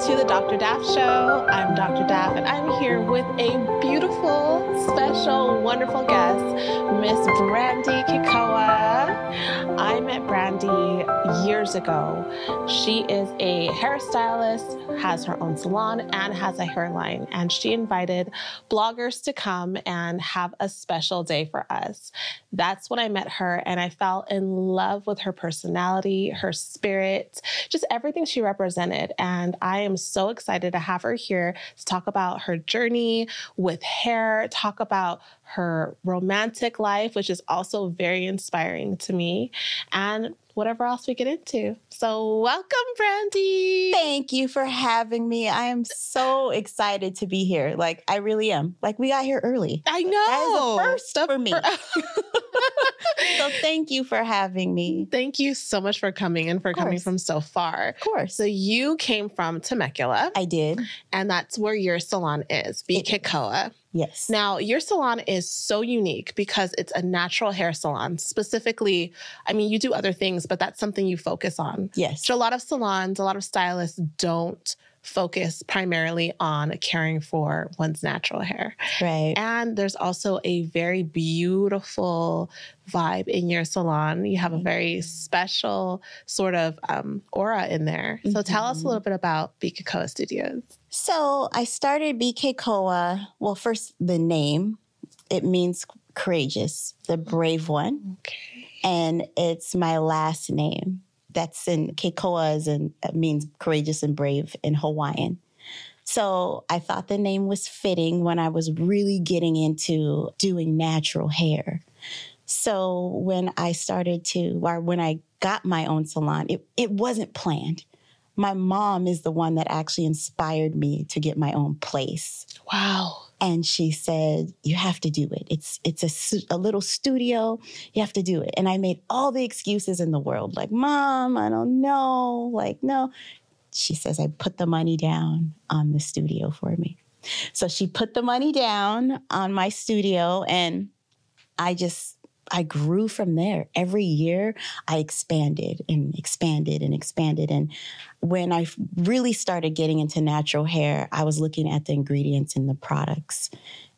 to the Dr. Daf Show. I'm Dr. Daf, and I'm here with a beautiful, special, wonderful guest, Miss Brandie Kekoa. I met Brandie years ago. She is a hairstylist, has her own salon, and has a hairline. And she invited bloggers to come and have a special day for us. That's when I met her, and I fell in love with her personality, her spirit, just everything she represented. And I am so excited to have her here to talk about her journey with hair, talk about her romantic life, which is also very inspiring to me, and whatever else we get into. So, welcome, Brandie. Thank you for having me. I am so excited to be here. Like, I really am. Like, we got here early. I know. That is a first for me. so, thank you for having me. Thank you so much for coming and for coming from so far. Of course. So, you came from Temecula, I did. and that's where your salon is, Be It is. Kekoa. Yes. Now, your salon is so unique because it's a natural hair salon. Specifically, I mean, you do other things, but that's something you focus on. yes. So, a lot of salons, a lot of stylists don't focus primarily on caring for one's natural hair. Right. And there's also a very beautiful vibe in your salon. You have a very special sort of um, aura in there. So, tell us a Mhm. little bit about Be Kekoa Studios. So, I started Be Kekoa. Well, first, the name, it means courageous, the brave one. Okay. and it's my last name. That's in Kekoa in it uh, means courageous and brave in Hawaiian. So I thought the name was fitting when I was really getting into doing natural hair. So when I started to, or when I got my own salon, it, it wasn't planned. My mom is the one that actually inspired me to get my own place Wow. And she said you have to do it. It's it's a, a little studio. You have to do it. And i made all the excuses in the world like mom i don't know. Like no. She says i put the money down on the studio for me. So she put the money down on my studio and i just i grew from there every year i expanded and expanded and expanded and when I really started getting into natural hair, I was looking at the ingredients in the products.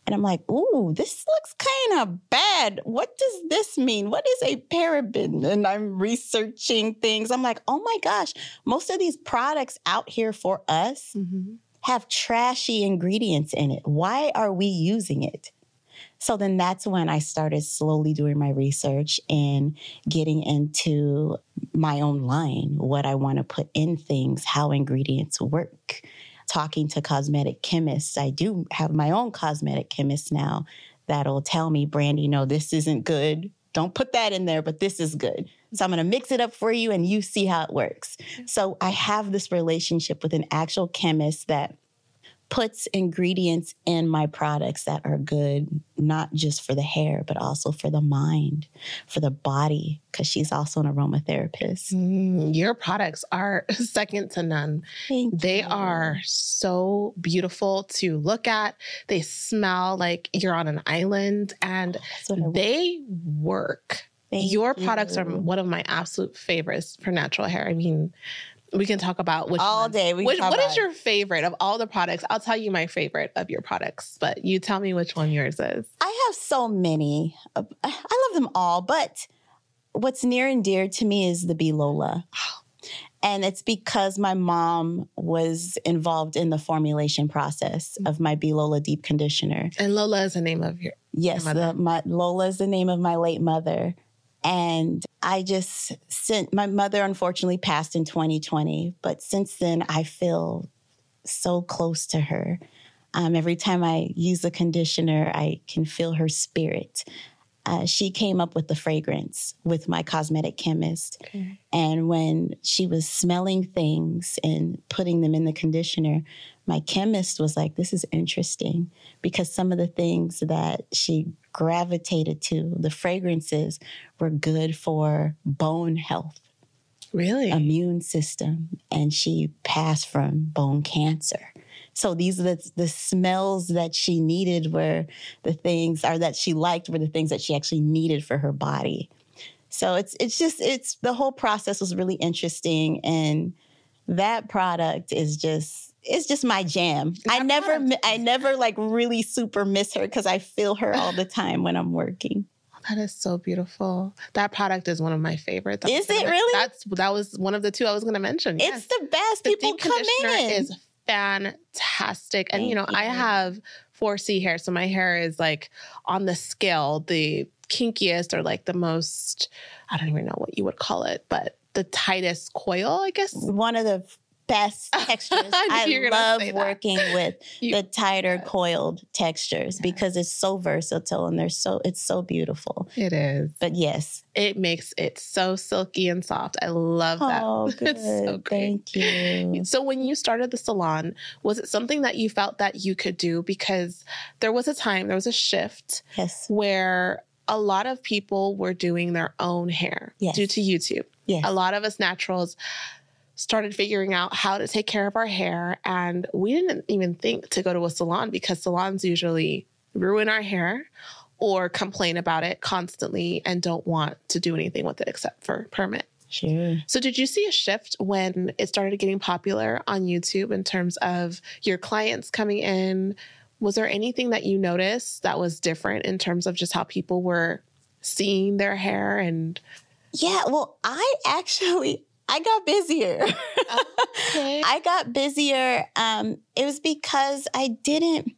And I'm like, ooh, this looks kind of bad. What does this mean? What is a paraben? And I'm researching things. I'm like, oh my gosh, most of these products out here for us Mhm. have trashy ingredients in it. Why are we using it? So then that's when I started slowly doing my research and getting into my own line, what I want to put in things, how ingredients work. Talking to cosmetic chemists, I do have my own cosmetic chemist now that'll tell me, Brandie, no, this isn't good. Don't put that in there, but this is good. So I'm going to mix it up for you and you see how it works. So I have this relationship with an actual chemist that puts ingredients in my products that are good, not just for the hair, but also for the mind, for the body, because she's also an aromatherapist. Mm, your products are second to none. Thank They you. are so beautiful to look at. They smell like you're on an island and want. they work. Thank your products are one of my absolute favorites for natural hair. I mean, we can talk about which all ones. day. We Which, what is your favorite of all the products? I'll tell you my favorite of your products, but you tell me which one yours is. I have so many. Uh, I love them all, but what's near and dear to me is the Be Lola. And it's because my mom was involved in the formulation process of my Be Lola deep conditioner. And Lola is the name of your. Yes, Your the, my, Lola is the name of my late mother. And I just sent my mother unfortunately passed in 2020, but since then I feel so close to her. Um, every time I use a conditioner, I can feel her spirit. Uh, she came up with the fragrance with my cosmetic chemist. Okay. And when she was smelling things and putting them in the conditioner, my chemist was like, This is interesting because some of the things that she gravitated to, the fragrances, were good for bone health, Really? immune system, and she passed from bone cancer. So these are the, the smells that she needed were the things, or that she liked were the things that she actually needed for her body. So it's it's just it's the whole process was really interesting and that product is just it's just my jam. I never I never like really super miss her cuz I feel her all the time when I'm working. Oh, that is so beautiful. That product is one of my favorites. Was Is it gonna- really? That's that was one of the two I was going to mention. It's Yes. the best. the People deep come conditioner in. is fantastic. And you know, Thank I have 4C hair, so my hair is like on the scale, the kinkiest or like the most I don't even know what you would call it, but the tightest coil, I guess. one of the best textures. I I you were gonna love working with You- the tighter Yes. coiled textures because it's so versatile and they're so it's so beautiful. It is. But yes. It makes it so silky and soft. I love that. Oh, good. It's so great. Thank you. So when you started the salon, was it something that you felt that you could do? Because there was a time, there was a shift Yes. where a lot of people were doing their own hair Yes. due to YouTube. Yes. A lot of us naturals started figuring out how to take care of our hair, and we didn't even think to go to a salon because salons usually ruin our hair or complain about it constantly and don't want to do anything with it except for permit. Sure. So, did you see a shift when it started getting popular on YouTube in terms of your clients coming in? Was there anything that you noticed that was different in terms of just how people were seeing their hair? And Yeah, well, I actually I got busier. Okay. I got busier. Um, it was because I didn't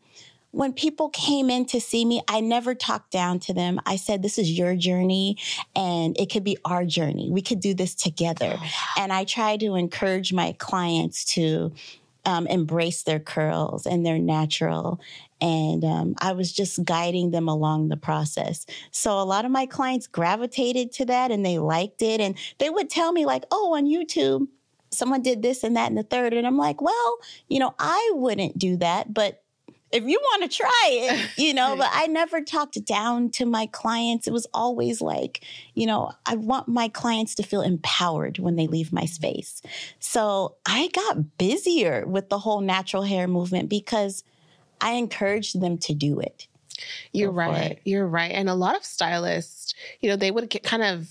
when people came in to see me, I never talked down to them. I said, This is your journey and it could be our journey. We could do this together. And I try to encourage my clients to um, embrace their curls and their natural. And um, I was just guiding them along the process. So a lot of my clients gravitated to that and they liked it. And they would tell me, like, oh, on YouTube, someone did this and that and the third. And I'm like, well, you know, I wouldn't do that. But if you want to try it, you know, but I never talked down to my clients. It was always like, you know, I want my clients to feel empowered when they leave my space. So I got busier with the whole natural hair movement because I encouraged them to do it. You're Go right. You're right. And a lot of stylists, you know, they would get kind of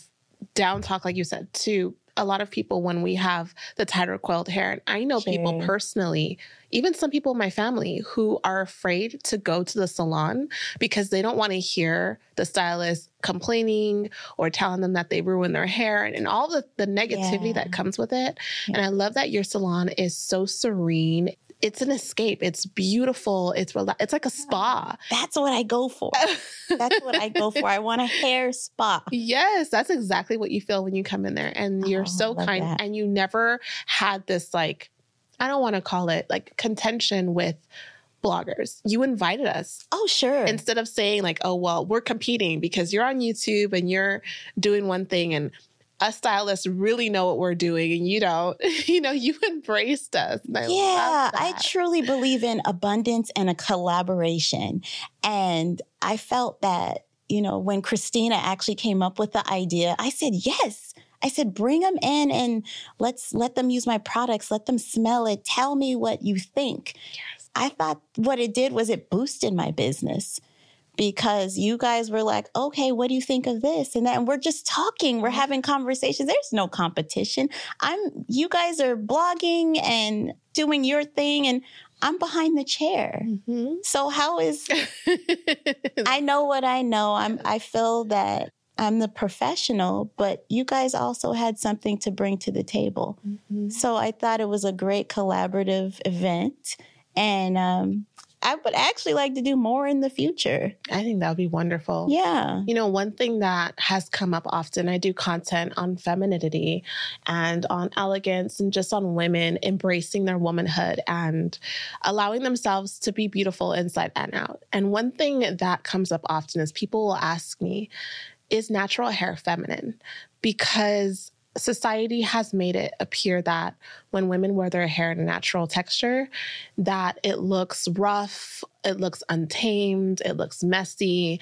down talk, like you said, to a lot of people when we have the tighter coiled hair. And I know people personally, even some people in my family who are afraid to go to the salon because they don't want to hear the stylist complaining or telling them that they ruin their hair and, and all the, the negativity Yeah. that comes with it. Yeah. And I love that your salon is so serene. It's an escape. It's beautiful. It's rela- it's like a spa. That's what I go for. That's what I go for. I want a hair spa. Yes, that's exactly what you feel when you come in there. And oh, you're Oh, so kind. that. And you never had this, like, I don't want to call it like contention with bloggers. You invited us Oh, sure. instead of saying, like, oh, well, we're competing because you're on YouTube and you're doing one thing and us stylists really know what we're doing and you don't. you know, you embraced us. I yeah, I truly believe in abundance and a collaboration. And I felt that, you know, when Christina actually came up with the idea, I said, yes. I said, bring them in and let's let them use my products, let them smell it, tell me what you think. Yes. I thought what it did was it boosted my business because you guys were like, okay, what do you think of this? And then we're just talking, we're having conversations. There's no competition. I'm you guys are blogging and doing your thing and I'm behind the chair. Mhm. So how is I know what I know. I'm I feel that I'm the professional, but you guys also had something to bring to the table. Mhm. So I thought it was a great collaborative event. And um, I would actually like to do more in the future. I think that would be wonderful. Yeah. You know, one thing that has come up often, I do content on femininity and on elegance and just on women embracing their womanhood and allowing themselves to be beautiful inside and out. And one thing that comes up often is people will ask me, is natural hair feminine? Because society has made it appear that when women wear their hair in a natural texture that it looks rough it looks untamed it looks messy.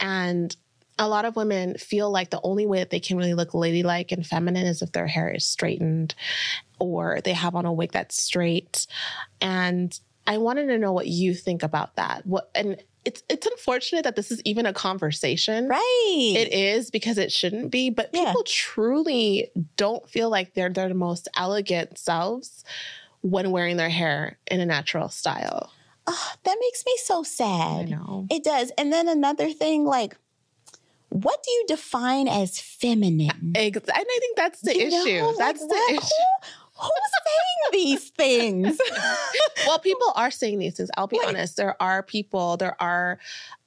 And a lot of women feel like the only way that they can really look ladylike and feminine is if their hair is straightened or they have on a wig that's straight. And i wanted to know what you think about that. What and it's it's unfortunate that this is even a conversation. Right. It is because it shouldn't be, but Yeah. people truly don't feel like they're their most elegant selves when wearing their hair in a natural style. Oh, that makes me so I sad. know. It does. And then another thing, like, what do you define as feminine? And I think that's the You know, issue. like, that's the what? issue. Who, who's saying these things? well, people are saying these things. I'll be Like- honest. There are people, there are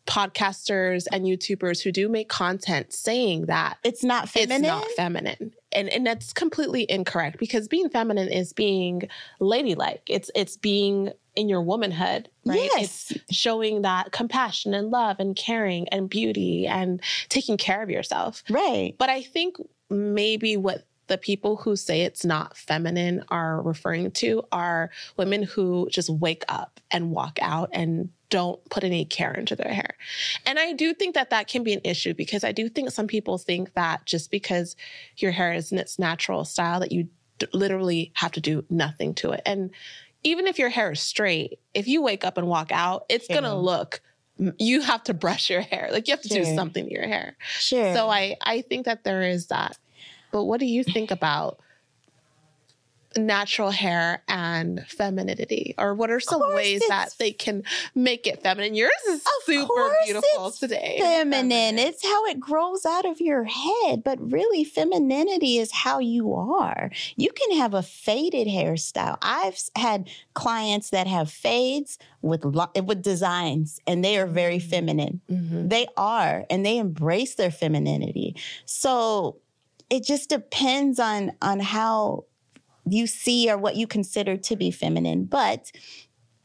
podcasters and YouTubers who do make content saying that It's not feminine. it's not feminine. And and that's completely incorrect because being feminine is being ladylike. It's it's being in your womanhood, right? Yes. It's showing that compassion and love and caring and beauty and taking care of yourself. right. But I think maybe what the people who say it's not feminine are referring to are women who just wake up and walk out and don't put any care into their hair. And I do think that that can be an issue because I do think some people think that just because your hair is in its natural style that you d- literally have to do nothing to it. And even if your hair is straight, if you wake up and walk out, it's going to look you have to brush your hair. Like you have to do something to your hair. Sure. So I I think that there is that. But what do you think about natural hair and femininity? Or what are some ways that they can make it feminine? Yours is super beautiful it's today. feminine. It's how it grows out of your head. But really, femininity is how you are. You can have a faded hairstyle. I've had clients that have fades with lo- with designs, and they are very Mm. feminine. Mhm. They are, and they embrace their femininity. So it just depends on on how you see or what you consider to be feminine. But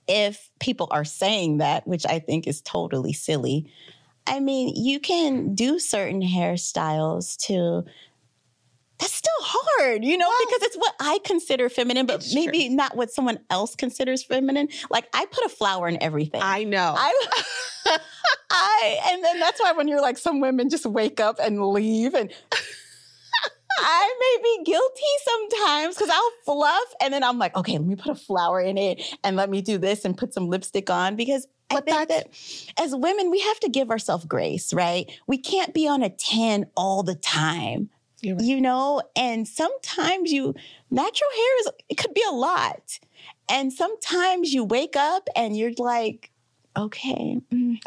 if people are saying that, which I think is totally silly, I mean, you can do certain hairstyles to. That's still hard, you know, because it's what I consider feminine, but maybe not what someone else considers feminine. Like I put a flower in everything. I know. I, I, and then that's why when you're like, some women just wake up and leave, and I may be guilty sometimes because I'll fluff, and then I'm like, okay, let me put a flower in it, and let me do this and put some lipstick on because. I But think that as women, we have to give ourselves grace, right? We can't be on a 10 all the time right. you know and sometimes you natural hair is it could be a lot and sometimes you wake up and you're like okay mm,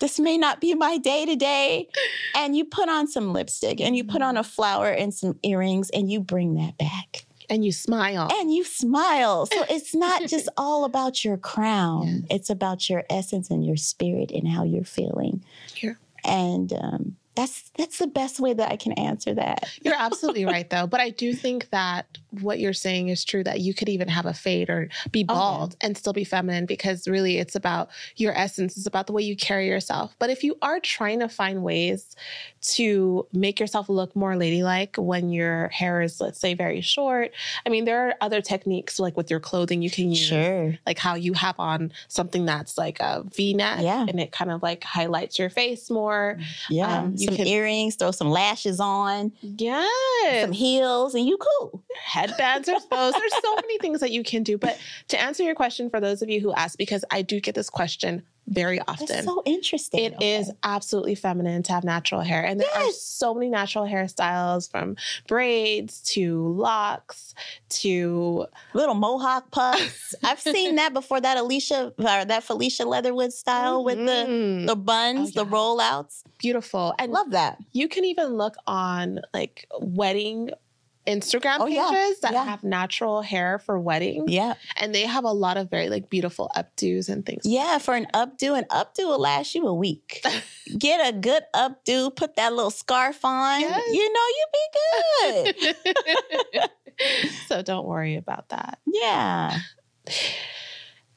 this may not be my day today and you put on some lipstick and you put on a flower and some earrings and you bring that back. And you smile. and you smile. So it's not just all about your crown. It's about your essence and your spirit and how you're feeling. Yeah. and um, that's that's the best way that i can answer that. You're absolutely right, though. But I do think that what you're saying is true that you could even have a fade or be Oh, yeah. bald and still be feminine because really it's about your essence, it's about the way you carry yourself. But if you are trying to find ways to make yourself look more ladylike when your hair is, let's say, very short, I mean, there are other techniques like with your clothing you can use. sure Like how you have on something that's like a V neck Yeah. and it kind of like highlights your face more. Yeah, Um, you some can- earrings, throw some lashes on, Yes. some heels, and you cool. Headbands are supposed. There's so many things that you can do. But to answer your question, for those of you who ask, because I do get this question very That's often. so interesting. It is Okay. absolutely feminine to have natural hair. And there are so many natural hairstyles from braids to locks to little mohawk puffs. I've seen that before. That Alicia or that Felicia Leatherwood style with the Mhm. the buns, Oh, the rollouts. beautiful. And Love that. you can even look on like wedding Instagram Oh, yeah. pages that Yeah. have natural hair for weddings. Yeah, And they have a lot of very like beautiful updos and things. yeah. For an updo, an updo will last you a week. Get a good updo. Put that little scarf on. Yes. You know you'd be good. so don't worry about that. yeah.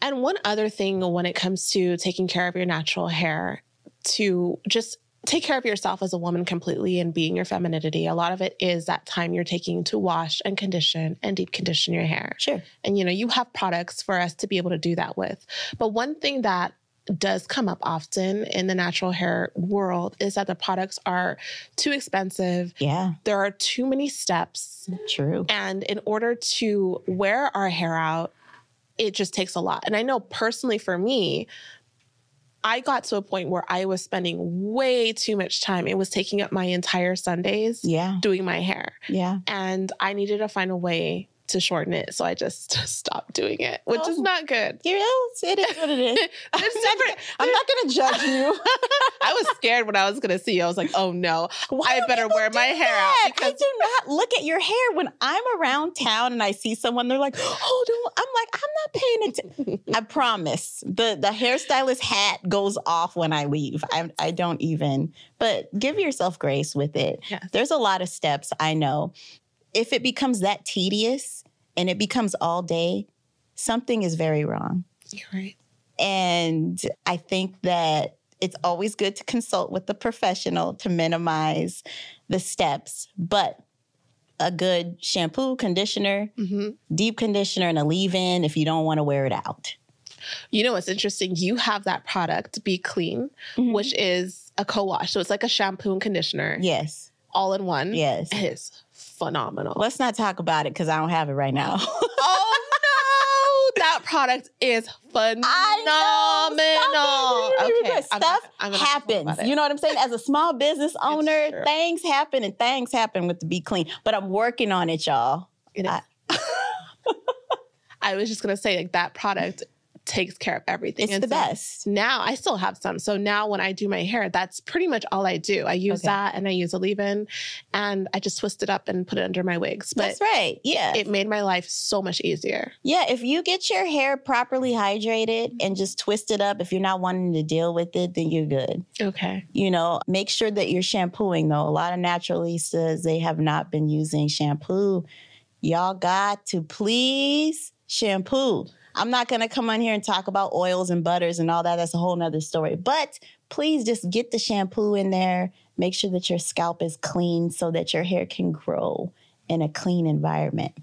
And one other thing when it comes to taking care of your natural hair, to just take care of yourself as a woman completely and being your femininity, a lot of it is that time you're taking to wash and condition and deep condition your hair. Sure. And you know, you have products for us to be able to do that with. But one thing that does come up often in the natural hair world is that the products are too expensive. Yeah. There are too many steps. True. And in order to wear our hair out, it just takes a lot. And I know personally for me, I got to a point where I was spending way too much time. It was taking up my entire Sundays Yeah. doing my hair. Yeah. And I needed to find a way to shorten it. So I just stopped doing it, which is Oh. not good. You know, it is what it is. There's different. I'm not going to judge you. I was scared when I was going to see you. I was like, oh no, Why I better wear my hair that? out because I do not look at your hair when I'm around town and I see someone. They're like, "Oh, don't." I'm like, I'm not paying attention. I promise. the The hairstylist hat goes off when I leave. I I don't even. But give yourself grace with it. Yes. There's a lot of steps. I know. If it becomes that tedious and it becomes all day, something is very wrong. You're right. And I think that it's always good to consult with the professional to minimize the steps. But a good shampoo, conditioner, hmm deep conditioner, and a leave in if you don't want to wear it out. You know what's interesting? You have that product, Be Clean, Mhm. which is a co-wash. So it's like a shampoo and conditioner Yes. all in one. Yes. It is phenomenal. Let's not talk about it because I don't have it right now. oh no, that product is phenomenal. Okay, I'm Stuff not- I'm happens. You know what I'm saying? As a small business owner, things happen and things happen with the Be Clean. But I'm working on it, y'all. It. I- I was just gonna say like that product takes care of everything. It's And the so best. Now I still have some. So now when I do my hair, that's pretty much all I do. I use Okay. that and I use a leave-in and I just twist it up and put it under my wigs. But That's right. Yeah. it made my life so much easier. Yeah, if you get your hair properly hydrated and just twist it up, if you're not wanting to deal with it, then you're good. Okay. You know, make sure that you're shampooing though. A lot of naturalistas, they have not been using shampoo. Y'all got to please shampoo. I'm not gonna come on here and talk about oils and butters and all that. That's a whole nother story. But please just get the shampoo in there. Make sure that your scalp is clean so that your hair can grow in a clean environment.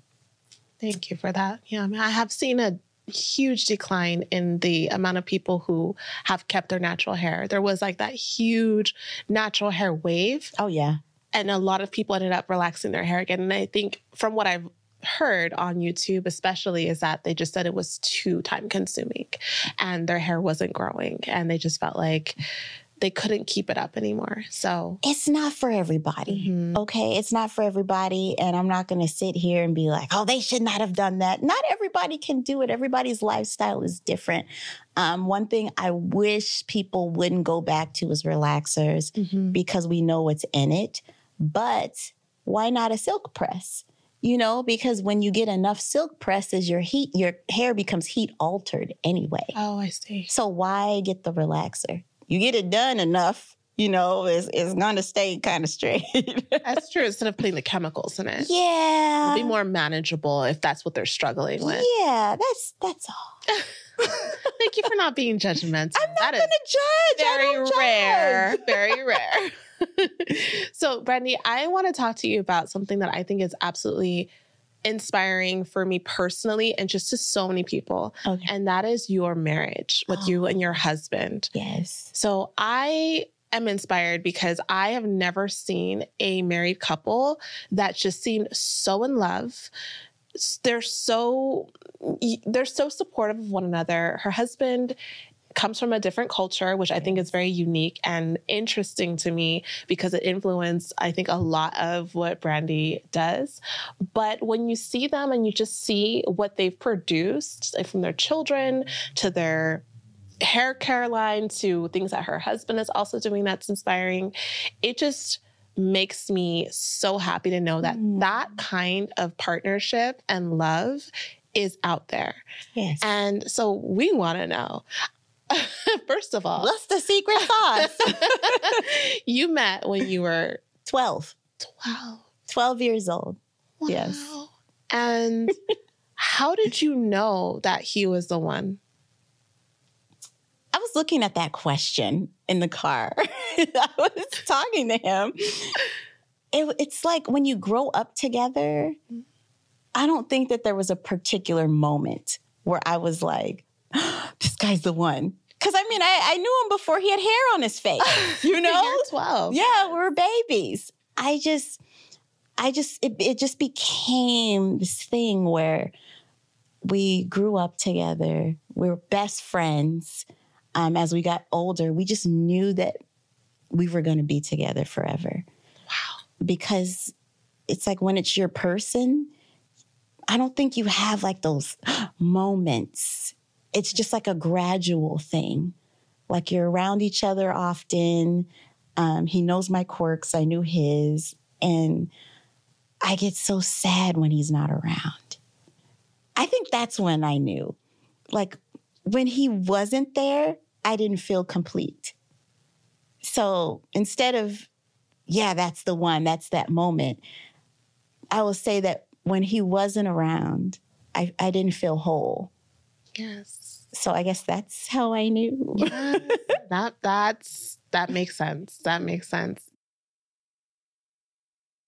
Thank you for that. Yeah, I have seen a huge decline in the amount of people who have kept their natural hair. There was like that huge natural hair wave, Oh yeah. and a lot of people ended up relaxing their hair again. And I think from what I've heard on YouTube, especially, is that they just said it was too time consuming and their hair wasn't growing, and they just felt like they couldn't keep it up anymore. So, it's not for everybody. mhm. Okay, it's not for everybody. And I'm not going to sit here and be like, oh, they should not have done that. Not everybody can do it. Everybody's lifestyle is different. Um, one thing I wish people wouldn't go back to is relaxers Mhm. because we know what's in it. But why not a silk press? You know, because when you get enough silk presses, your heat, your hair becomes heat altered anyway. oh, I see. So why get the relaxer? You get it done enough, you know, is it's gonna stay kind of straight. That's true. Instead of putting the chemicals in it. yeah. It'll be more manageable if that's what they're struggling with. Yeah, that's that's all. Thank you for not being judgmental. I'm not That is gonna judge. I very don't judge. rare. Very rare. so, Brandie, I want to talk to you about something that I think is absolutely inspiring for me personally and just to so many people. Okay. And that is your marriage with Oh. you and your husband. Yes. So, I am inspired because I have never seen a married couple that just seemed so in love. They're so they're so supportive of one another. Her husband comes from a different culture, which I think is very unique and interesting to me because it influenced, I think, a lot of what Brandie does. But when you see them and you just see what they've produced, like from their children to their hair care line to things that her husband is also doing that's inspiring, it just makes me so happy to know that Mm. that kind of partnership and love is out there. Yes. And so we want to know. First of all, What's the secret sauce? you met when you were 12. 12. 12 years old. Wow. Yes. And how did you know that he was the one? I was looking at that question in the car. I was talking to him. It, it's like when you grow up together, I don't think that there was a particular moment where I was like, this guy's the one. Because I mean, I, I knew him before he had hair on his face, you know? You're 12. yeah, we were babies. I just, I just, it, it just became this thing where we grew up together. We were best friends. Um, as we got older, we just knew that we were going to be together forever. Wow. Because it's like when it's your person, I don't think you have like those moments. It's just like a gradual thing. Like you're around each other often. Um, he knows my quirks, I knew his. And I get so sad when he's not around. I think that's when I knew. Like when he wasn't there, I didn't feel complete. So instead of, yeah, that's the one, that's that moment, I will say that when he wasn't around, I, I didn't feel whole. Yes. So I guess that's how I knew. Yes. that that's that makes sense. That makes sense.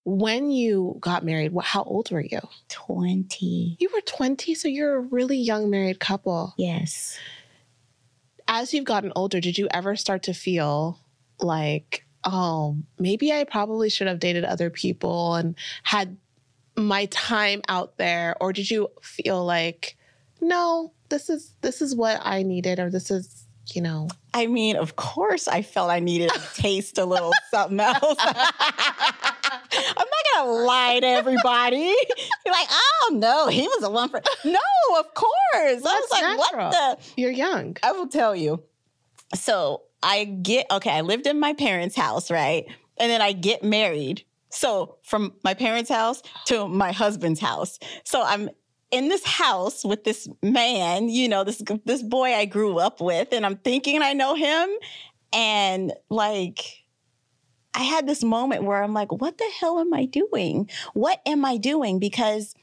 When you got married, what, how old were you? 20. You were 20, so you're a really young married couple. Yes. As you've gotten older, did you ever start to feel like, oh, maybe I probably should have dated other people and had my time out there? Or did you feel like, no, this is this is what I needed, or this is, you know, I mean, of course, I felt I needed to taste a little something else. I'm not gonna lie to everybody. You're like, oh no, he was a one for. No, of course. I was That's like, natural. what the? you're young. I will tell you. So I get okay. I lived in my parents' house, right, and then I get married. So from my parents' house to my husband's house. So I'm in this house with this man, you know, this this boy I grew up with, and I'm thinking I know him, and like. I had this moment where I'm like, what the hell am I doing? What am I doing? Because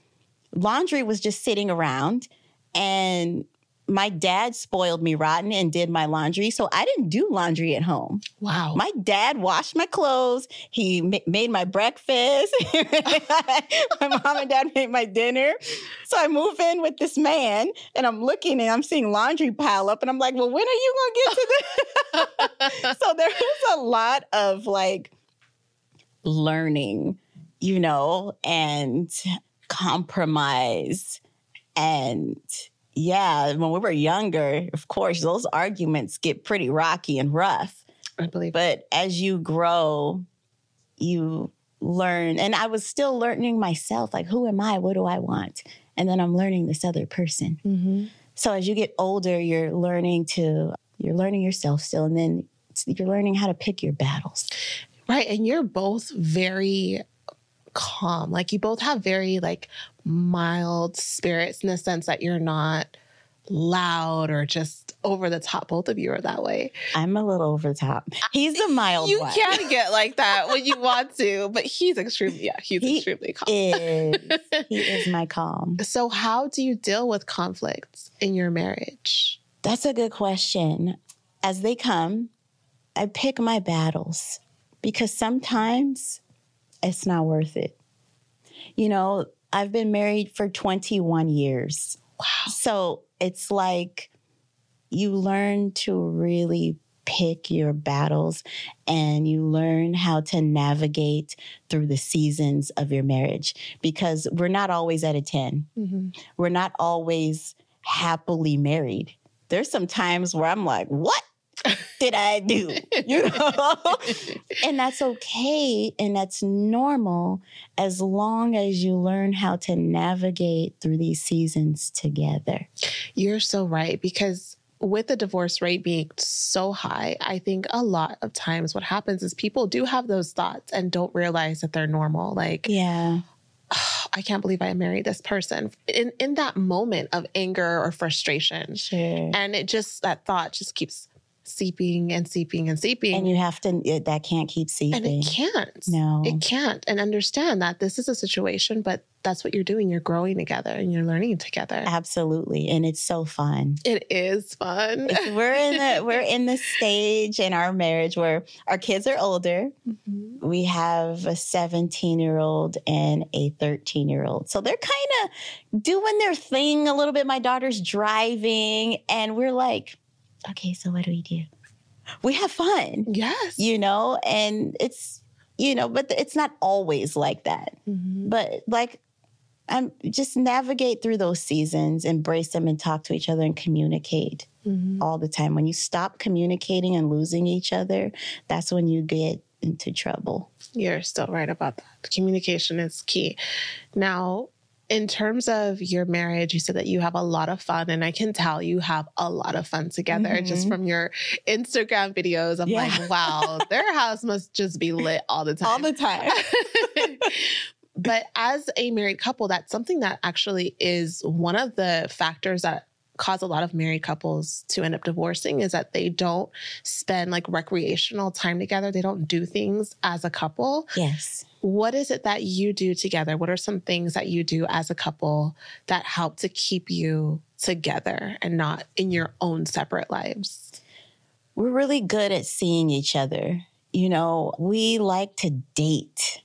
laundry was just sitting around and my dad spoiled me rotten and did my laundry. So I didn't do laundry at home. Wow. My dad washed my clothes. He ma- made my breakfast. my mom and dad made my dinner. So I move in with this man and I'm looking and I'm seeing laundry pile up. And I'm like, well, when are you going to get to this? so there was a lot of like learning, you know, and compromise. And yeah, when we were younger, of course, those arguments get pretty rocky and rough. I believe But as you grow, you learn. And I was still learning myself like, who am I? What do I want? And then I'm learning this other person. Mm-hmm. So as you get older, you're learning to, you're learning yourself still. And then you're learning how to pick your battles. Right. And you're both very calm. Like you both have very like mild spirits in the sense that you're not loud or just over the top. Both of you are that way. I'm a little over the top. He's the mild you one. can get like that when you want to, but he's extremely yeah, he's He extremely calm. is. he is my calm. so how do you deal with conflicts in your marriage? That's a good question. As they come, I pick my battles because sometimes it's not worth it. You know, I've been married for 21 years. Wow. So it's like you learn to really pick your battles and you learn how to navigate through the seasons of your marriage because we're not always at a 10 Mm-hmm. we're not always happily married. There's some times where I'm like, what did I do? You know? and that's okay and that's normal as long as you learn how to navigate through these seasons together. You're so right because with the divorce rate being so high, I think a lot of times what happens is people do have those thoughts and don't realize that they're normal. Like, Yeah. I can't believe I married this person. In in that moment of anger or frustration. Sure. And it just that thought just keeps seeping and seeping and seeping. And you have to, it, that can't keep and seeping. it can't. No. It can't. And understand that this is a situation, but that's what you're doing. You're growing together and you're learning together. Absolutely. And it's so fun. It is fun. It's- we're in the we're in the stage in our marriage where our kids are older. Mhm. We have a 17 year old and a 13 year old. So they're kind of doing their thing a little bit. My daughter's driving, and we're like, okay, so what do we do? We have fun, Yes. you know, and it's, you know, but it's not always like that. Mhm. But like, I'm just navigate through those seasons, embrace them, and talk to each other and communicate Mhm. all the time. When you stop communicating and losing each other, that's when you get into trouble. You're still right about that. Communication is key. Now, in terms of your marriage, you said that you have a lot of fun, and I can tell you have a lot of fun together just Mhm. from your Instagram videos. I'm Yeah. like, wow, their house must just be lit all the time. All the time. but as a married couple, that's something that actually is one of the factors that cause a lot of married couples to end up divorcing is that they don't spend like recreational time together. They don't do things as a couple. yes. What is it that you do together? What are some things that you do as a couple that help to keep you together and not in your own separate lives? We're really good at seeing each other. You know, we like to date.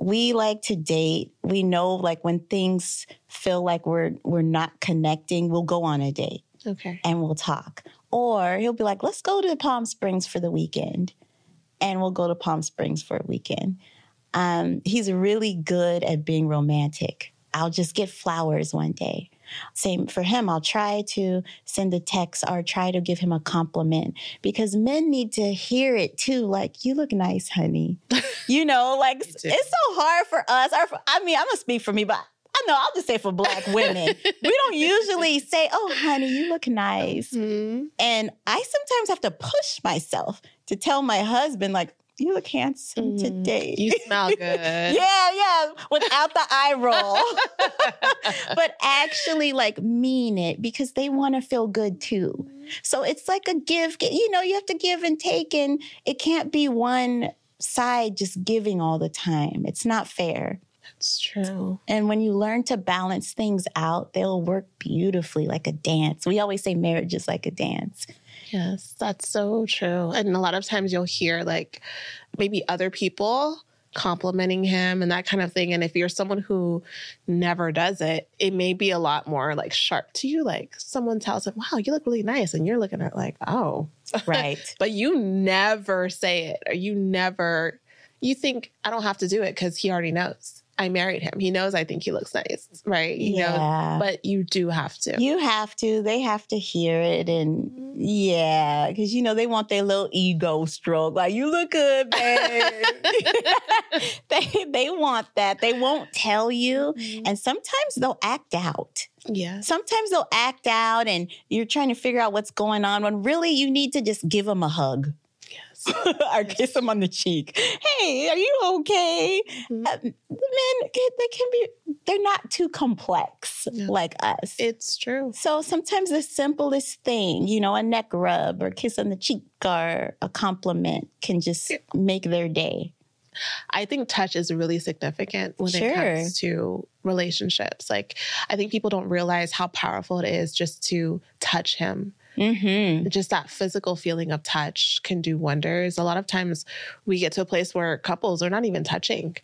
We like to date. We know like when things feel like we're we're not connecting, we'll go on a date Okay. and we'll talk. Or he'll be like, "Let's go to Palm Springs for the weekend." And we'll go to Palm Springs for a weekend. Um, he's really good at being romantic. I'll just get flowers one day. Same for him. I'll try to send a text or try to give him a compliment because men need to hear it too. Like, you look nice, honey. you know, like it's so hard for us. Or for, I mean, I'm gonna speak for me, but I know I'll just say for black women. we don't usually say, "Oh, honey, you look nice." Hmm. And I sometimes have to push myself to tell my husband, like, you look handsome Mhm. today. You smell good. yeah, yeah, without the eye roll. but actually, like, mean it because they want to feel good too. So it's like a give, you know, you have to give and take, and it can't be one side just giving all the time. It's not fair. It's true. And when you learn to balance things out, they'll work beautifully like a dance. We always say marriage is like a dance. Yes, that's so true. And a lot of times you'll hear like maybe other people complimenting him and that kind of thing. And if you're someone who never does it, it may be a lot more like sharp to you. Like someone tells him, wow, you look really nice. And you're looking at like, oh, Right. but you never say it or you never, you think I don't have to do it because he already knows. I married him. He knows I think he looks nice, right? You know, yeah. but you do have to. you have to. They have to hear it. And mm-hmm. yeah, because, you know, they want their little ego stroke. Like, you look good, babe. they, they want that. They won't tell you. Mm-hmm. And sometimes they'll act out. Yeah. Sometimes they'll act out and you're trying to figure out what's going on when really you need to just give them a hug. Yes. or kiss them on the cheek. Hey, are you okay? Mhm. Uh, men, they can be, they're not too complex Yeah. like us. It's true. so sometimes the simplest thing, you know, a neck rub or kiss on the cheek or a compliment can just make their day. I think touch is really significant when Sure. it comes to relationships. Like, I think people don't realize how powerful it is just to touch him. Mm-hmm. Just that physical feeling of touch can do wonders. A lot of times we get to a place where couples are not even touching.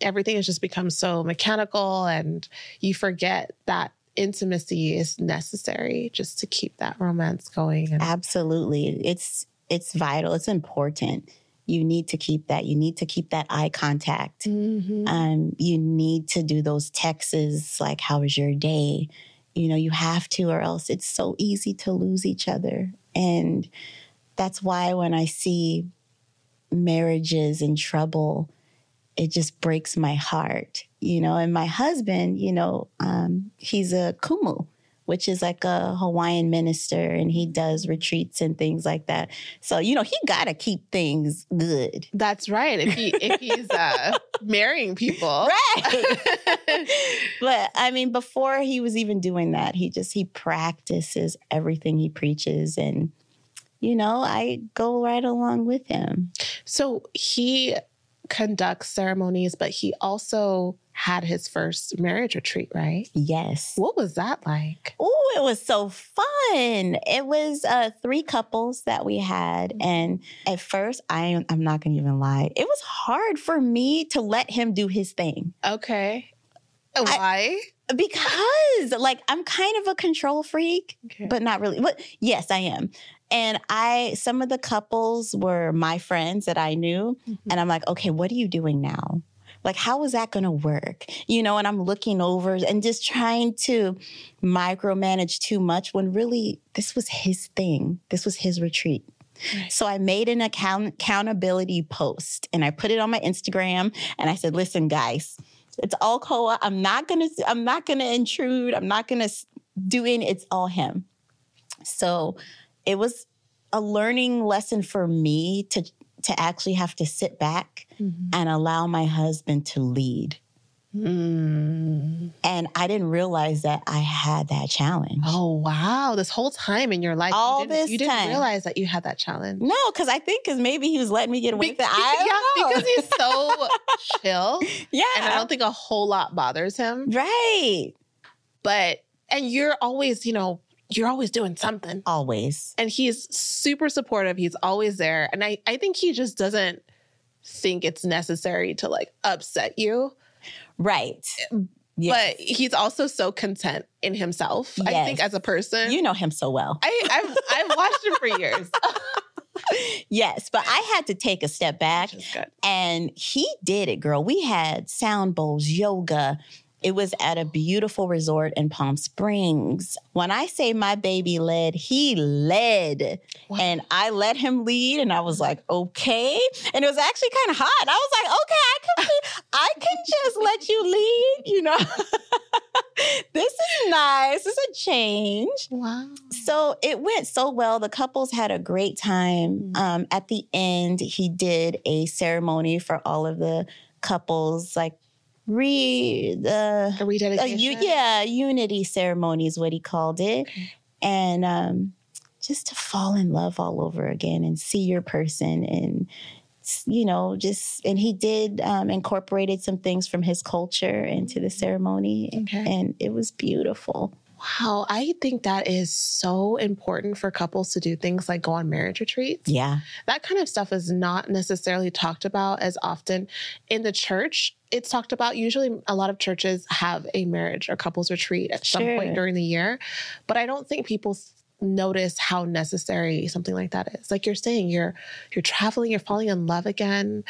Everything has just become so mechanical, and you forget that intimacy is necessary just to keep that romance going. And Absolutely. It's it's vital. It's important. You need to keep that. You need to keep that eye contact. Mhm. um, you need to do those texts like how was your day you know you have to or else it's so easy to lose each other. And that's why when i see marriages in trouble it just breaks my heart you know. And my husband you know um, he's a kumu which is like a hawaiian minister and he does retreats and things like that so you know he got to keep things good That's right. If he if he's uh, marrying people, right but I mean, before he was even doing that, he just he practices everything he preaches, and you know, I go right along with him. So he conducts ceremonies, but he also had his first marriage retreat, right? Yes. What was that like? Oh, it was so fun. It was uh, three couples that we had. And at first, I, I'm not going to even lie, it was hard for me to let him do his thing. Okay. Why? Because, like, I'm kind of a control freak. okay. but not really. But yes, I am. And I, some of the couples were my friends that I knew. Mhm. And I'm like, okay, what are you doing now? Like, how is that going to work? You know, and I'm looking over and just trying to micromanage too much when really this was his thing. This was his retreat. Right. So I made an account accountability post and I put it on my Instagram and I said, listen, guys, it's all Koa. I'm not gonna, I'm not gonna intrude. I'm not gonna do any, it's all him. So it was a learning lesson for me to to actually have to sit back mm-hmm. and allow my husband to lead. Mm. And I didn't realize that I had that challenge. Oh wow! This whole time in your life, all you this you didn't time. realize that you had that challenge. No, because I think because maybe he was letting me get away with it. I yeah, because he's so chill. Yeah, and I don't think a whole lot bothers him. Right. But and you're always, you know, you're always doing something. Always. And he's super supportive. He's always there. And I, I think he just doesn't think it's necessary to like upset you. Right. Eh, yes. But he's also so content in himself. Yes. I think as a person. You know him so well. I, I've, I've watched him for years. yes, but I had to take a step back. And he did it, girl. We had sound bowls, yoga, it was at a beautiful resort in Palm Springs. When I say my baby led, he led. Wow. And I let him lead and I was like, okay. And it was actually kind of hot. I was like, okay, I can be, I can just let you lead, you know. this is nice. It's a change. Wow. So it went so well. The couples had a great time. Mm-hmm. Um, at the end, he did a ceremony for all of the couples, like re the a rededication. yeah, unity ceremony is what he called it, okay. and um, just to fall in love all over again and see your person and you know just and he did um, incorporated some things from his culture into the ceremony okay. and it was beautiful Wow, I think that is so important for couples to do things like go on marriage retreats. Yeah. That kind of stuff is not necessarily talked about as often in the church. It's talked about. Usually, a lot of churches have a marriage or couples retreat at sure. some point during the year, but I don't think people notice how necessary something like that is. Like you're saying, you're you're traveling, you're falling in love again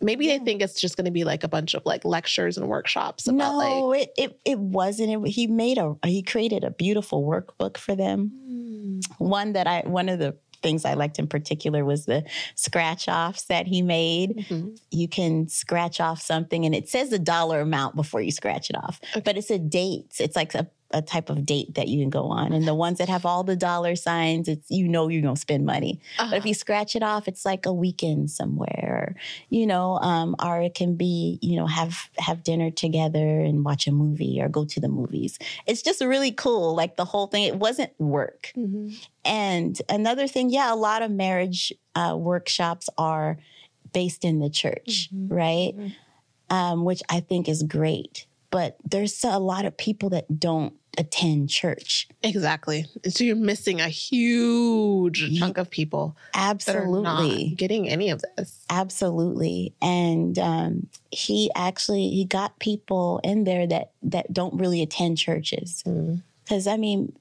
maybe yeah. they think it's just going to be like a bunch of like lectures and workshops about no like it, it it wasn't it, he made a he created a beautiful workbook for them mm. one that i one of the things i liked in particular was the scratch offs that he made mm-hmm. you can scratch off something and it says the dollar amount before you scratch it off okay. but it's a date it's like a a type of date that you can go on. And the ones that have all the dollar signs, it's you know you're gonna spend money. Uh-huh. But if uh-huh. you scratch it off, it's like a weekend somewhere, you know, um, or it can be, you know, have have dinner together and watch a movie or go to the movies. It's just really cool. Like the whole thing, it wasn't work. Mm-hmm. And another thing, yeah, a lot of marriage uh, workshops are based in the church, mm-hmm. right? Mm-hmm. Um, which I think is great but there's a lot of people that don't attend church. Exactly. So you're missing a huge chunk of people. Absolutely. getting any of this. Absolutely. And um, he actually he got people in there that that don't really attend churches. Because mm. I mean,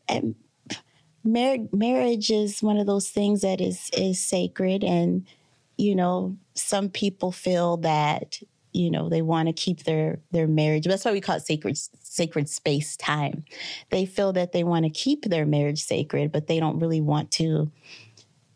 mar- marriage is one of those things that is is sacred and you know, some people feel that you know they want to keep their their marriage that's why we call it sacred sacred space time. They feel that they want to keep their marriage sacred but they don't really want to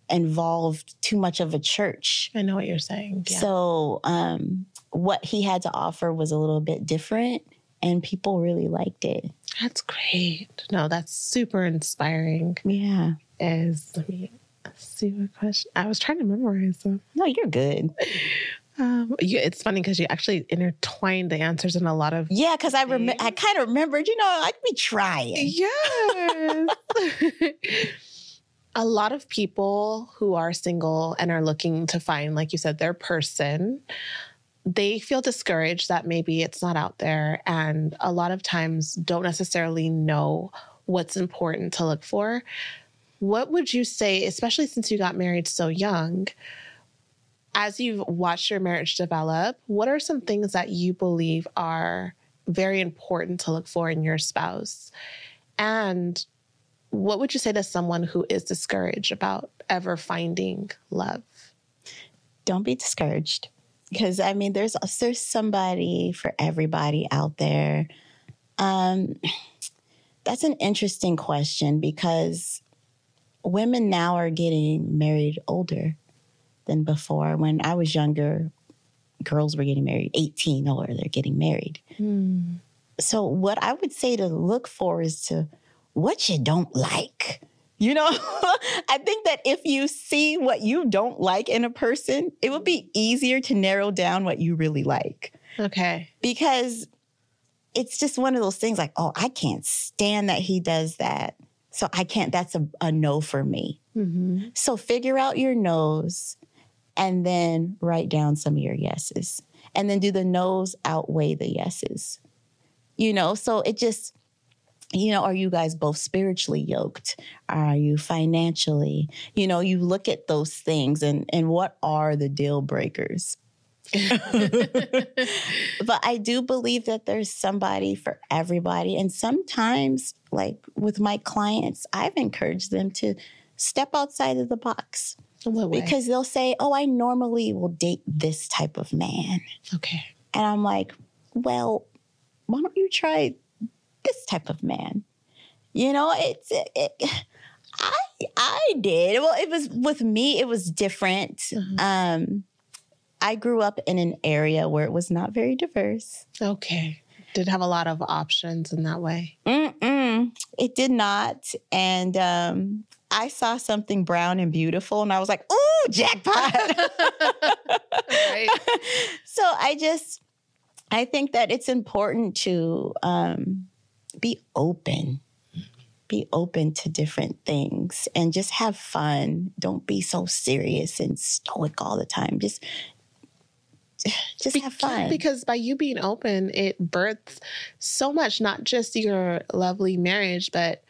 involve too much of a church. I know what you're saying yeah. so um, what he had to offer was a little bit different and people really liked it. That's great. No that's super inspiring. Yeah. Is let me see what question i was trying to memorize them. No you're good um, you, it's funny because you actually intertwined the answers in a lot of yeah. Because I rem- I kind of remembered, you know, I could be trying. Yes. a lot of people who are single and are looking to find, like you said, their person, they feel discouraged that maybe it's not out there, and a lot of times don't necessarily know what's important to look for. What would you say, especially since you got married so young? As you've watched your marriage develop, what are some things that you believe are very important to look for in your spouse? And what would you say to someone who is discouraged about ever finding love? Don't be discouraged. because I mean, there's there's somebody for everybody out there. Um, that's an interesting question because women now are getting married older than before. When I was younger, girls were getting married 18 or they're getting married. Hmm. So, what I would say to look for is to what you don't like. You know, I think that if you see what you don't like in a person, it would be easier to narrow down what you really like Okay. because it's just one of those things like, oh, I can't stand that he does that. So I can't, that's a, a no for me. Mm-hmm. So figure out your no's and then write down some of your yeses. And then do the no's outweigh the yeses? You know, so it just, you know, are you guys both spiritually yoked? Are you financially? You know, you look at those things and and what are the deal breakers? but I do believe that there's somebody for everybody. And sometimes, like with my clients, I've encouraged them to step outside of the box? Because they'll say, Oh, I normally will date this type of man. okay. And I'm like, Well, why don't you try this type of man? You know, it's, it, it- I, I did. Well, it was with me, it was different. Mhm. Um, I grew up in an area where it was not very diverse. Okay. Did have a lot of options in that way. Mm-mm, it did not. And um, I saw something brown and beautiful, and I was like, "Ooh, jackpot!" Right. so I just, I think that it's important to um, be open, be open to different things, and just have fun. Don't be so serious and stoic all the time. Just, just have fun. Because by you being open, it births so much, not just your lovely marriage, but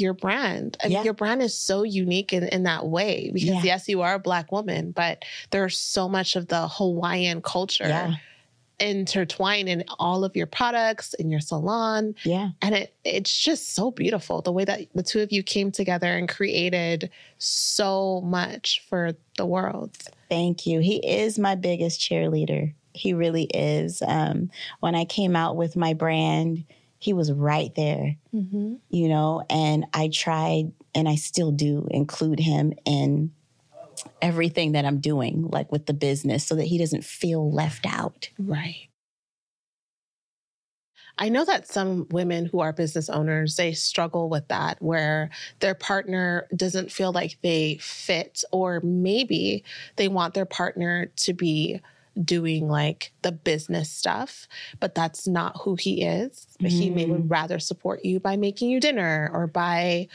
your brand. I Yeah. mean, your brand is so unique in, in that way because, Yeah. yes, you are a Black woman, but there's so much of the Hawaiian culture Yeah. intertwined in all of your products, in your salon. yeah. And it it's just so beautiful the way that the two of you came together and created so much for the world. Thank you. He is my biggest cheerleader. He really is. Um, when I came out with my brand, he was right there, Mm-hmm. you know, and I tried and I still do include him in everything that I'm doing, like with the business, so that he doesn't feel left out. Right. I know that some women who are business owners, they struggle with that where their partner doesn't feel like they fit, or maybe they want their partner to be doing like the business stuff, but that's not who he is. But he may Mm. would rather support you by making you dinner or by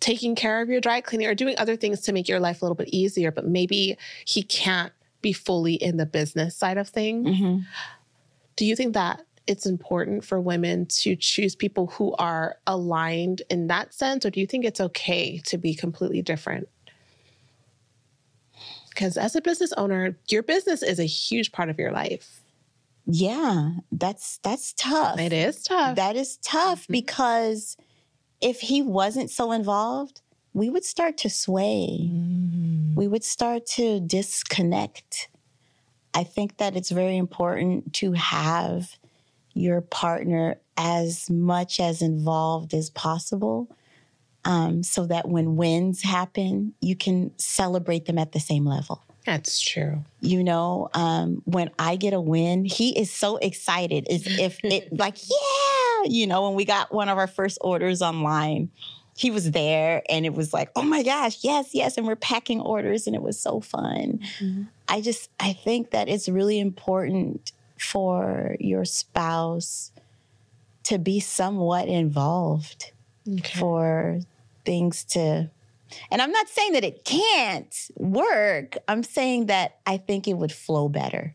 taking care of your dry cleaning or doing other things to make your life a little bit easier, but maybe he can't be fully in the business side of things. Mm-hmm. Do you think that it's important for women to choose people who are aligned in that sense, or do you think it's okay to be completely different? Because as a business owner, your business is a huge part of your life. Yeah, that's that's tough. It is tough. That is tough Mhm. because if he wasn't so involved, we would start to sway. we would start to disconnect. I think that it's very important to have your partner as much as involved as possible um, so that when wins happen, you can celebrate them at the same level. That's true. You know, um, when I get a win, he is so excited as if it, like, yeah, you know, when we got one of our first orders online, he was there and it was like, oh my gosh, yes, yes. And we're packing orders and it was so fun. I just, I think that it's really important for your spouse to be somewhat involved Okay. for things to and I'm not saying that it can't work. I'm saying that I think it would flow better.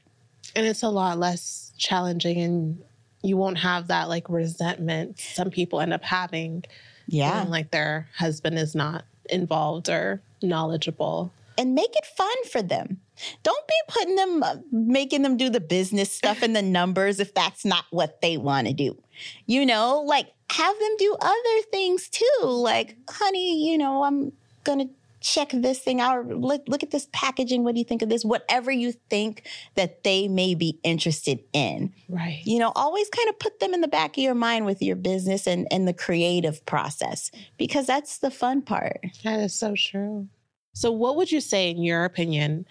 And it's a lot less challenging, and you won't have that like resentment some people end up having. Yeah. like their husband is not involved or knowledgeable. And make it fun for them. Don't be putting them uh, making them do the business stuff and the numbers if that's not what they want to do. You know, like have them do other things too. Like, honey, you know, I'm to check this thing out. Look, look at this packaging. What do you think of this? Whatever you think that they may be interested in. Right. You know, always kind of put them in the back of your mind with your business and, and the creative process because that's the fun part. That is so true. So, what would you say, in your opinion,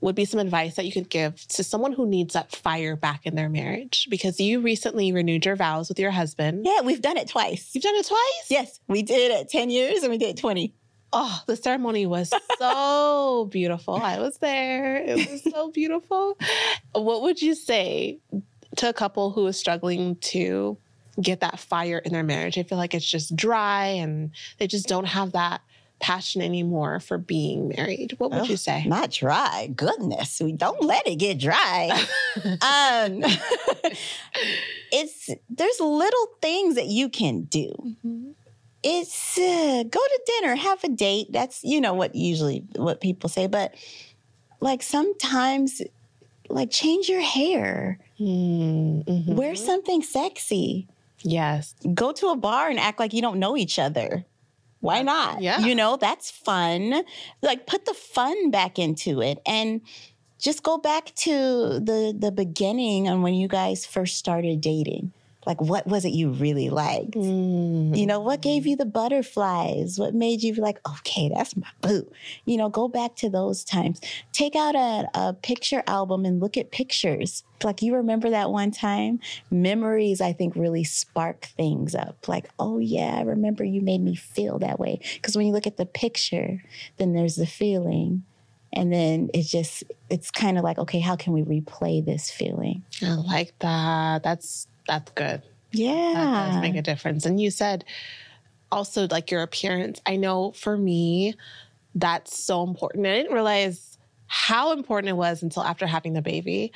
would be some advice that you could give to someone who needs that fire back in their marriage? Because you recently renewed your vows with your husband. Yeah, we've done it twice. You've done it twice? Yes, we did it 10 years and we did it 20. Oh, the ceremony was so beautiful. I was there. It was so beautiful. What would you say to a couple who is struggling to get that fire in their marriage? They feel like it's just dry and they just don't have that passion anymore for being married. What would Ugh, you say? Not dry. Goodness, we don't let it get dry. um, it's there's little things that you can do. Mhm. It's uh, go to dinner, have a date. That's you know what usually what people say, but like sometimes, like change your hair, Mm, wear something sexy, Yes. go to a bar and act like you don't know each other. Why not? Yeah. You know, that's fun. Like put the fun back into it and just go back to the the beginning on when you guys first started dating. Like what was it you really liked? Mm. You know, what gave you the butterflies? What made you be like, okay, that's my boo? You know, go back to those times. Take out a, a picture album and look at pictures. Like, you remember that one time? Memories, I think, really spark things up. Like, oh, yeah, I remember you made me feel that way. Because when you look at the picture, then there's the feeling. And then it's just, it's kind of like, okay, how can we replay this feeling? I like that. That's that's good. Yeah. That does make a difference. And you said also like your appearance. I know for me, that's so important. I didn't realize how important it was until after having the baby.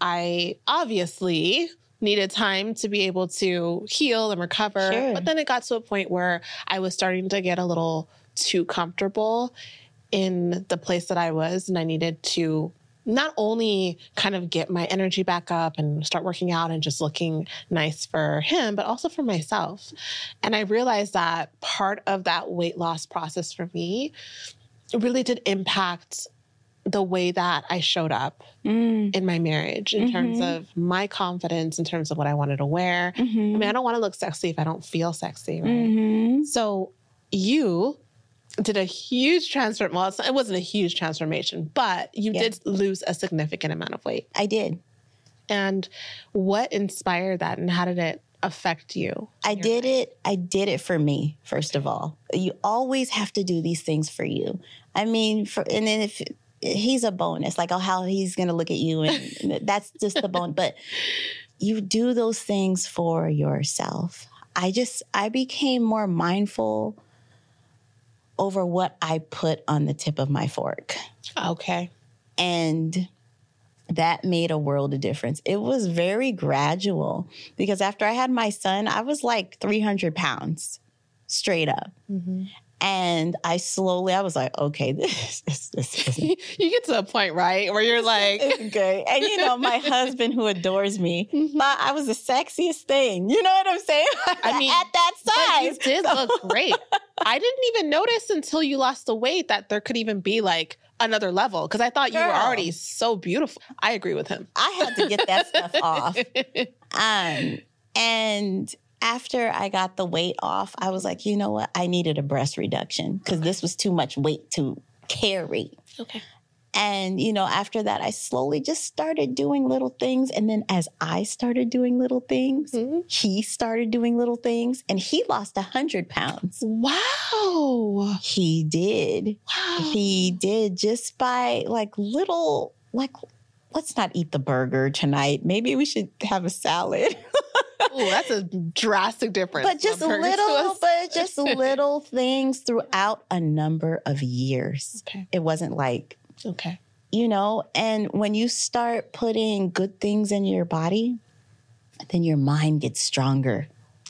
I obviously needed time to be able to heal and recover. Sure. But then it got to a point where I was starting to get a little too comfortable in the place that I was, and I needed to not only kind of get my energy back up and start working out and just looking nice for him, but also for myself. And I realized that part of that weight loss process for me really did impact the way that I showed up Mm. in my marriage in terms Mhm. of my confidence, in terms of what I wanted to wear. I Mhm. mean, I don't want to look sexy if I don't feel sexy, right? Mhm. So you did a huge transfer. Well, it's, it wasn't a huge transformation, but you Yeah. did lose a significant amount of weight. I did. And what inspired that, and how did it affect you? I did life? it. I did it for me, first of all. You always have to do these things for you. I mean, for, and then if he's a bonus, like oh, how he's going to look at you, and, and that's just the bone. But you do those things for yourself. I just, I became more mindful over what I put on the tip of my fork. Okay. And that made a world of difference. It was very gradual because after I had my son, I was like 300 pounds straight up. Mhm. And I slowly, I was like, okay, this, this, this you get to a point, right, where you're like, it's good. And you know, my husband who adores me Mhm. thought I was the sexiest thing. You know what I'm saying? I mean, at that but you did So- look great. I didn't even notice until you lost the weight that there could even be like another level because I thought you were already so beautiful. I agree with him. I had to get that stuff off. Um, and after I got the weight off, I was like, you know what? I needed a breast reduction because this was too much weight to carry. okay. And, you know, after that, I slowly just started doing little things. And then as I started doing little things, Mhm. he started doing little things and he lost 100 pounds. Wow. He did. Wow. He did just by like little, like, let's not eat the burger tonight. Maybe we should have a salad. Ooh, that's a drastic difference. but just from burgers to little, but just little things throughout a number of years. Okay. It wasn't like, Okay. you know, and when you start putting good things in your body, then your mind gets stronger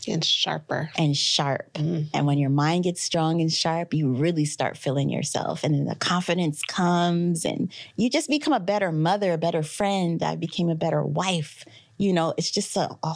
And sharper. and sharp. Mm. And when your mind gets strong and sharp, you really start feeling yourself. And then the confidence comes and you just become a better mother, a better friend. I became a better wife. You know, it's just a, a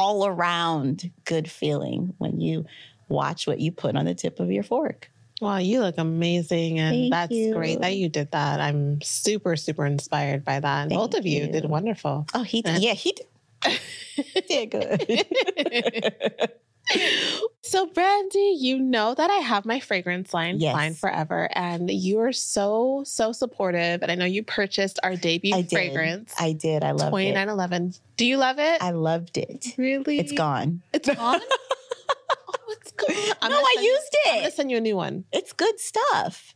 all around good feeling when you watch what you put on the tip of your fork. Wow, you look amazing. And Thank that's you. great that you did that. I'm super, super inspired by that. And both of you, you. did wonderful. Oh, he did. Yeah, he did. he did good. so, Brandie, you know that I have my fragrance line, Yes. Fine Forever, and you are so, so supportive. And I know you purchased our debut I did. fragrance, I did. I twenty it. nine eleven. Do you love it? I loved it. really? It's gone. It's gone. I'm no, I send you- used I'm gonna send you a new one. It's good stuff.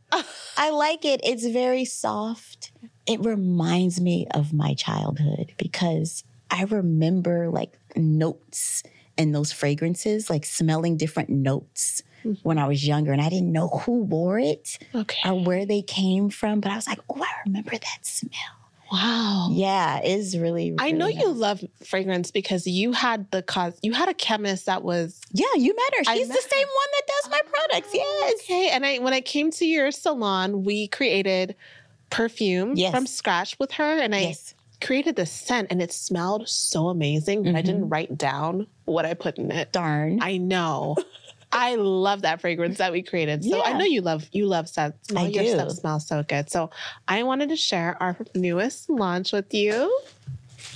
I like it. It's very soft. It reminds me of my childhood because I remember like notes and those fragrances, like smelling different notes Mhm. when I was younger. And I didn't know who wore it Okay. or where they came from, but I was like, oh, I remember that smell. Wow. Yeah, it's really, I know really you love fragrance because you had the cause. You had a chemist that was Yeah, you met her. She's met the same one that does my products. Oh, yes. okay. And I when I came to your salon, we created perfume Yes. from scratch with her, and I Yes. created the scent, and it smelled so amazing. But I didn't mm-hmm. write down what I put in it. Darn. I know. I love that fragrance that we created. So I know you love you love scent. I your do. stuff smells so good. So I wanted to share our newest launch with you.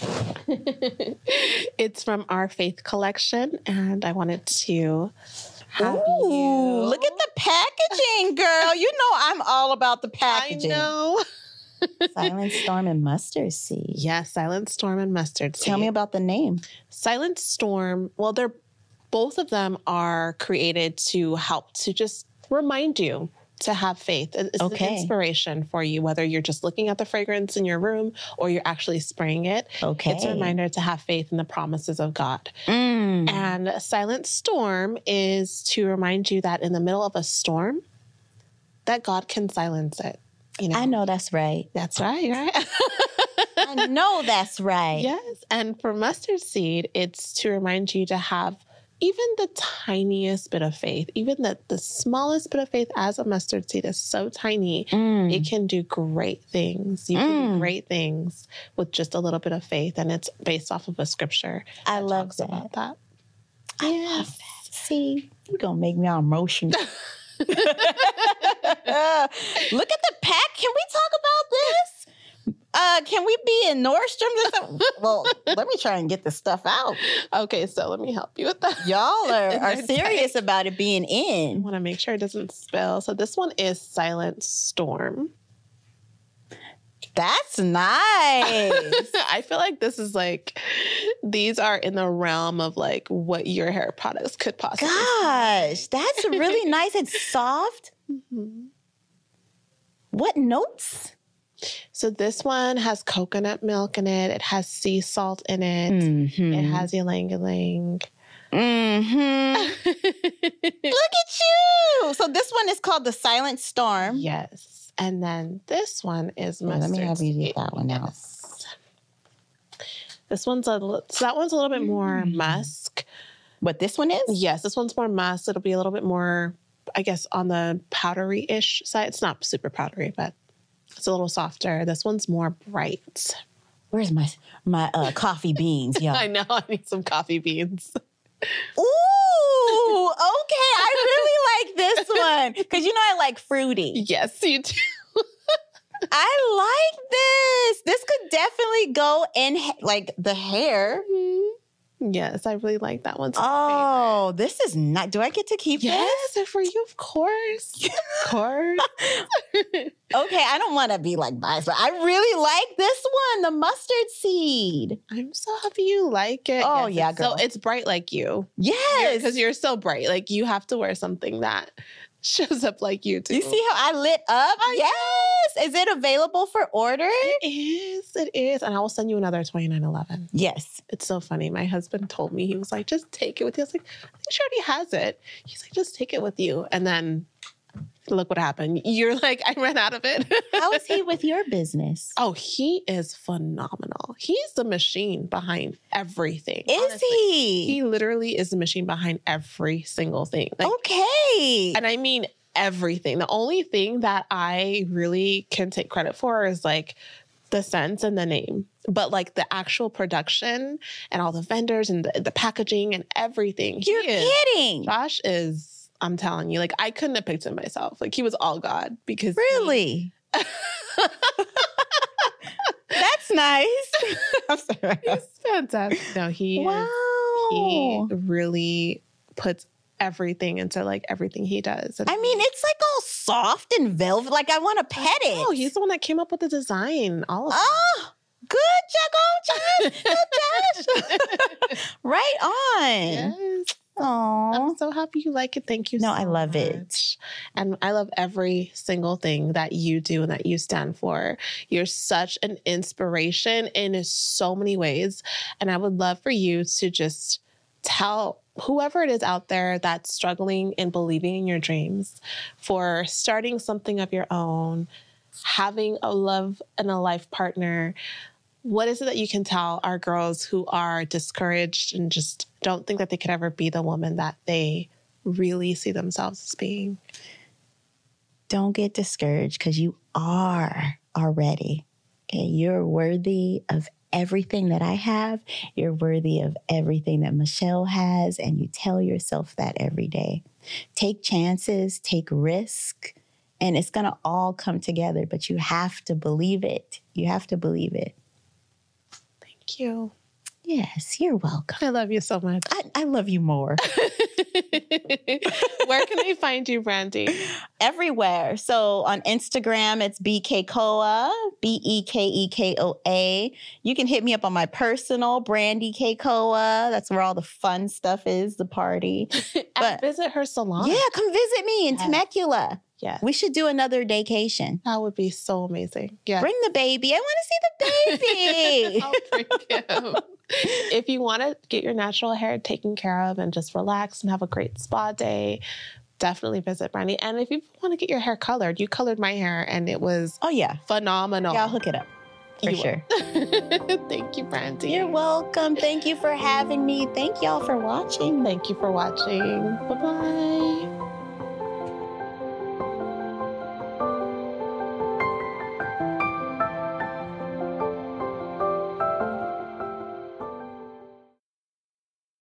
it's from our Faith collection, and I wanted to have Ooh, you look at the packaging, girl. You know I'm all about the packaging. I know. Silent Storm and Mustard Seed. Yes, Silent Storm and Mustard. Tell me about the name. Silent Storm, well, they're both of them are created to help to just remind you to have faith. It's Okay. an inspiration for you, whether you're just looking at the fragrance in your room or you're actually spraying it. Okay. It's a reminder to have faith in the promises of God. Mm. And Silent Storm is to remind you that in the middle of a storm, that God can silence it. You know, I know that's right. that's right, right? I know that's right. Yes. And for mustard seed, it's to remind you to have even the tiniest bit of faith, even the, the smallest bit of faith as a mustard seed is so tiny, Mm. it can do great things. You can Mm. do great things with just a little bit of faith. And it's based off of a scripture. I love that. about that. I love that. See, you're going to make me all emotional. Look at the pack. Can we talk about this? Uh, can we be in Nordstrom? well, let me try and get this stuff out. Okay, so let me help you with that. Y'all are, are serious about it being in. I want to make sure it doesn't spill. So this one is Silent Storm. That's nice. I feel like this is like these are in the realm of like what your hair products could possibly. Gosh, that's really nice. It's soft. Mhm. What notes? So this one has coconut milk in it. It has sea salt in it. Mm-hmm. It has ylang ylang. Mm-hmm. Look at you. So this one is called the Silent Storm. yes. And then this one is Yeah, mustard. let me have you seed. get that one out. Yes. This one's a li- so that one's a little bit more Mm. musk. What this one is? Yes, this one's more musk. It'll be a little bit more, I guess, on the powdery ish side. It's not super powdery, but it's a little softer. This one's more bright. Where's my my uh, coffee beans? Yeah. I know I need some coffee beans. Ooh, okay. I really like this one because you know I like fruity. yes, you do. I like this. This could definitely go in like the hair. Yes, I really like that one. It's. Oh, this is not. Do I get to keep this? Yes, and for you, of course. Of course. Okay, I don't want to be like biased, but I really like this one, the mustard seed. I'm so happy you like it. Oh, Yes, yeah, it's girl. So it's bright like you. Yes. Because you're so bright. Like you have to wear something that shows up like you too. you see how I lit up? I yes. Is it available for order? It is. It is. And I will send you another 2911. Yes. It's so funny. My husband told me, he was like, just take it with you. I was like, I think she already has it. He's like, just take it with you. And then look what happened. You're like, I ran out of it. How is he with your business? Oh, he is phenomenal. He's the machine behind everything. Is honestly. he? He literally is the machine behind every single thing. Like, okay. and I mean everything. The only thing that I really can take credit for is like the sense and the name. But like the actual production and all the vendors and the, the packaging and everything. You're is- kidding. Josh is I'm telling you, like I couldn't have picked him myself. Like he was all God because he- Really? That's nice. I'm sorry. he's fantastic. No, he is, Wow. he really puts everything into like everything he does. And I mean, it's like all soft and velvet. Like I want to pet it. Oh, he's the one that came up with the design. All of Oh, good, Jack. Oh, Josh. right on. Yes. Aw. I'm so happy you like it. Thank you. No, so I love it. And I love every single thing that you do and that you stand for. You're such an inspiration in so many ways. And I would love for you to just tell whoever it is out there that's struggling and believing in your dreams for starting something of your own, having a love and a life partner. What is it that you can tell our girls who are discouraged and just don't think that they could ever be the woman that they really see themselves as being? Don't get discouraged because you are already. Okay. You're worthy of everything that I have. You're worthy of everything that Michelle has. And you tell yourself that every day. Take chances, take risk, and it's going to all come together. But you have to believe it. You have to believe it. Thank you. Yes, you're welcome. I love you so much. I, I love you more. Where can they find you, Brandie? everywhere. So on Instagram, it's Be Kekoa, B E K E K O A. You can hit me up on my personal, Brandie Kekoa. That's where all the fun stuff is, the party. But- visit her salon. Yeah, come visit me in Yes. Temecula. Yeah. We should do another vacation. That would be so amazing. Yeah. Bring the baby. I want to see the baby. I'll bring him. if you want to get your natural hair taken care of and just relax and have a great spa day, definitely visit Brandie. And if you want to get your hair colored, you colored my hair and it was oh, yeah. phenomenal. Yeah, I'll hook it up. For You sure. Thank you, Brandie. You're welcome. Thank you for having me. Thank y'all for watching. Thank you for watching. Bye bye.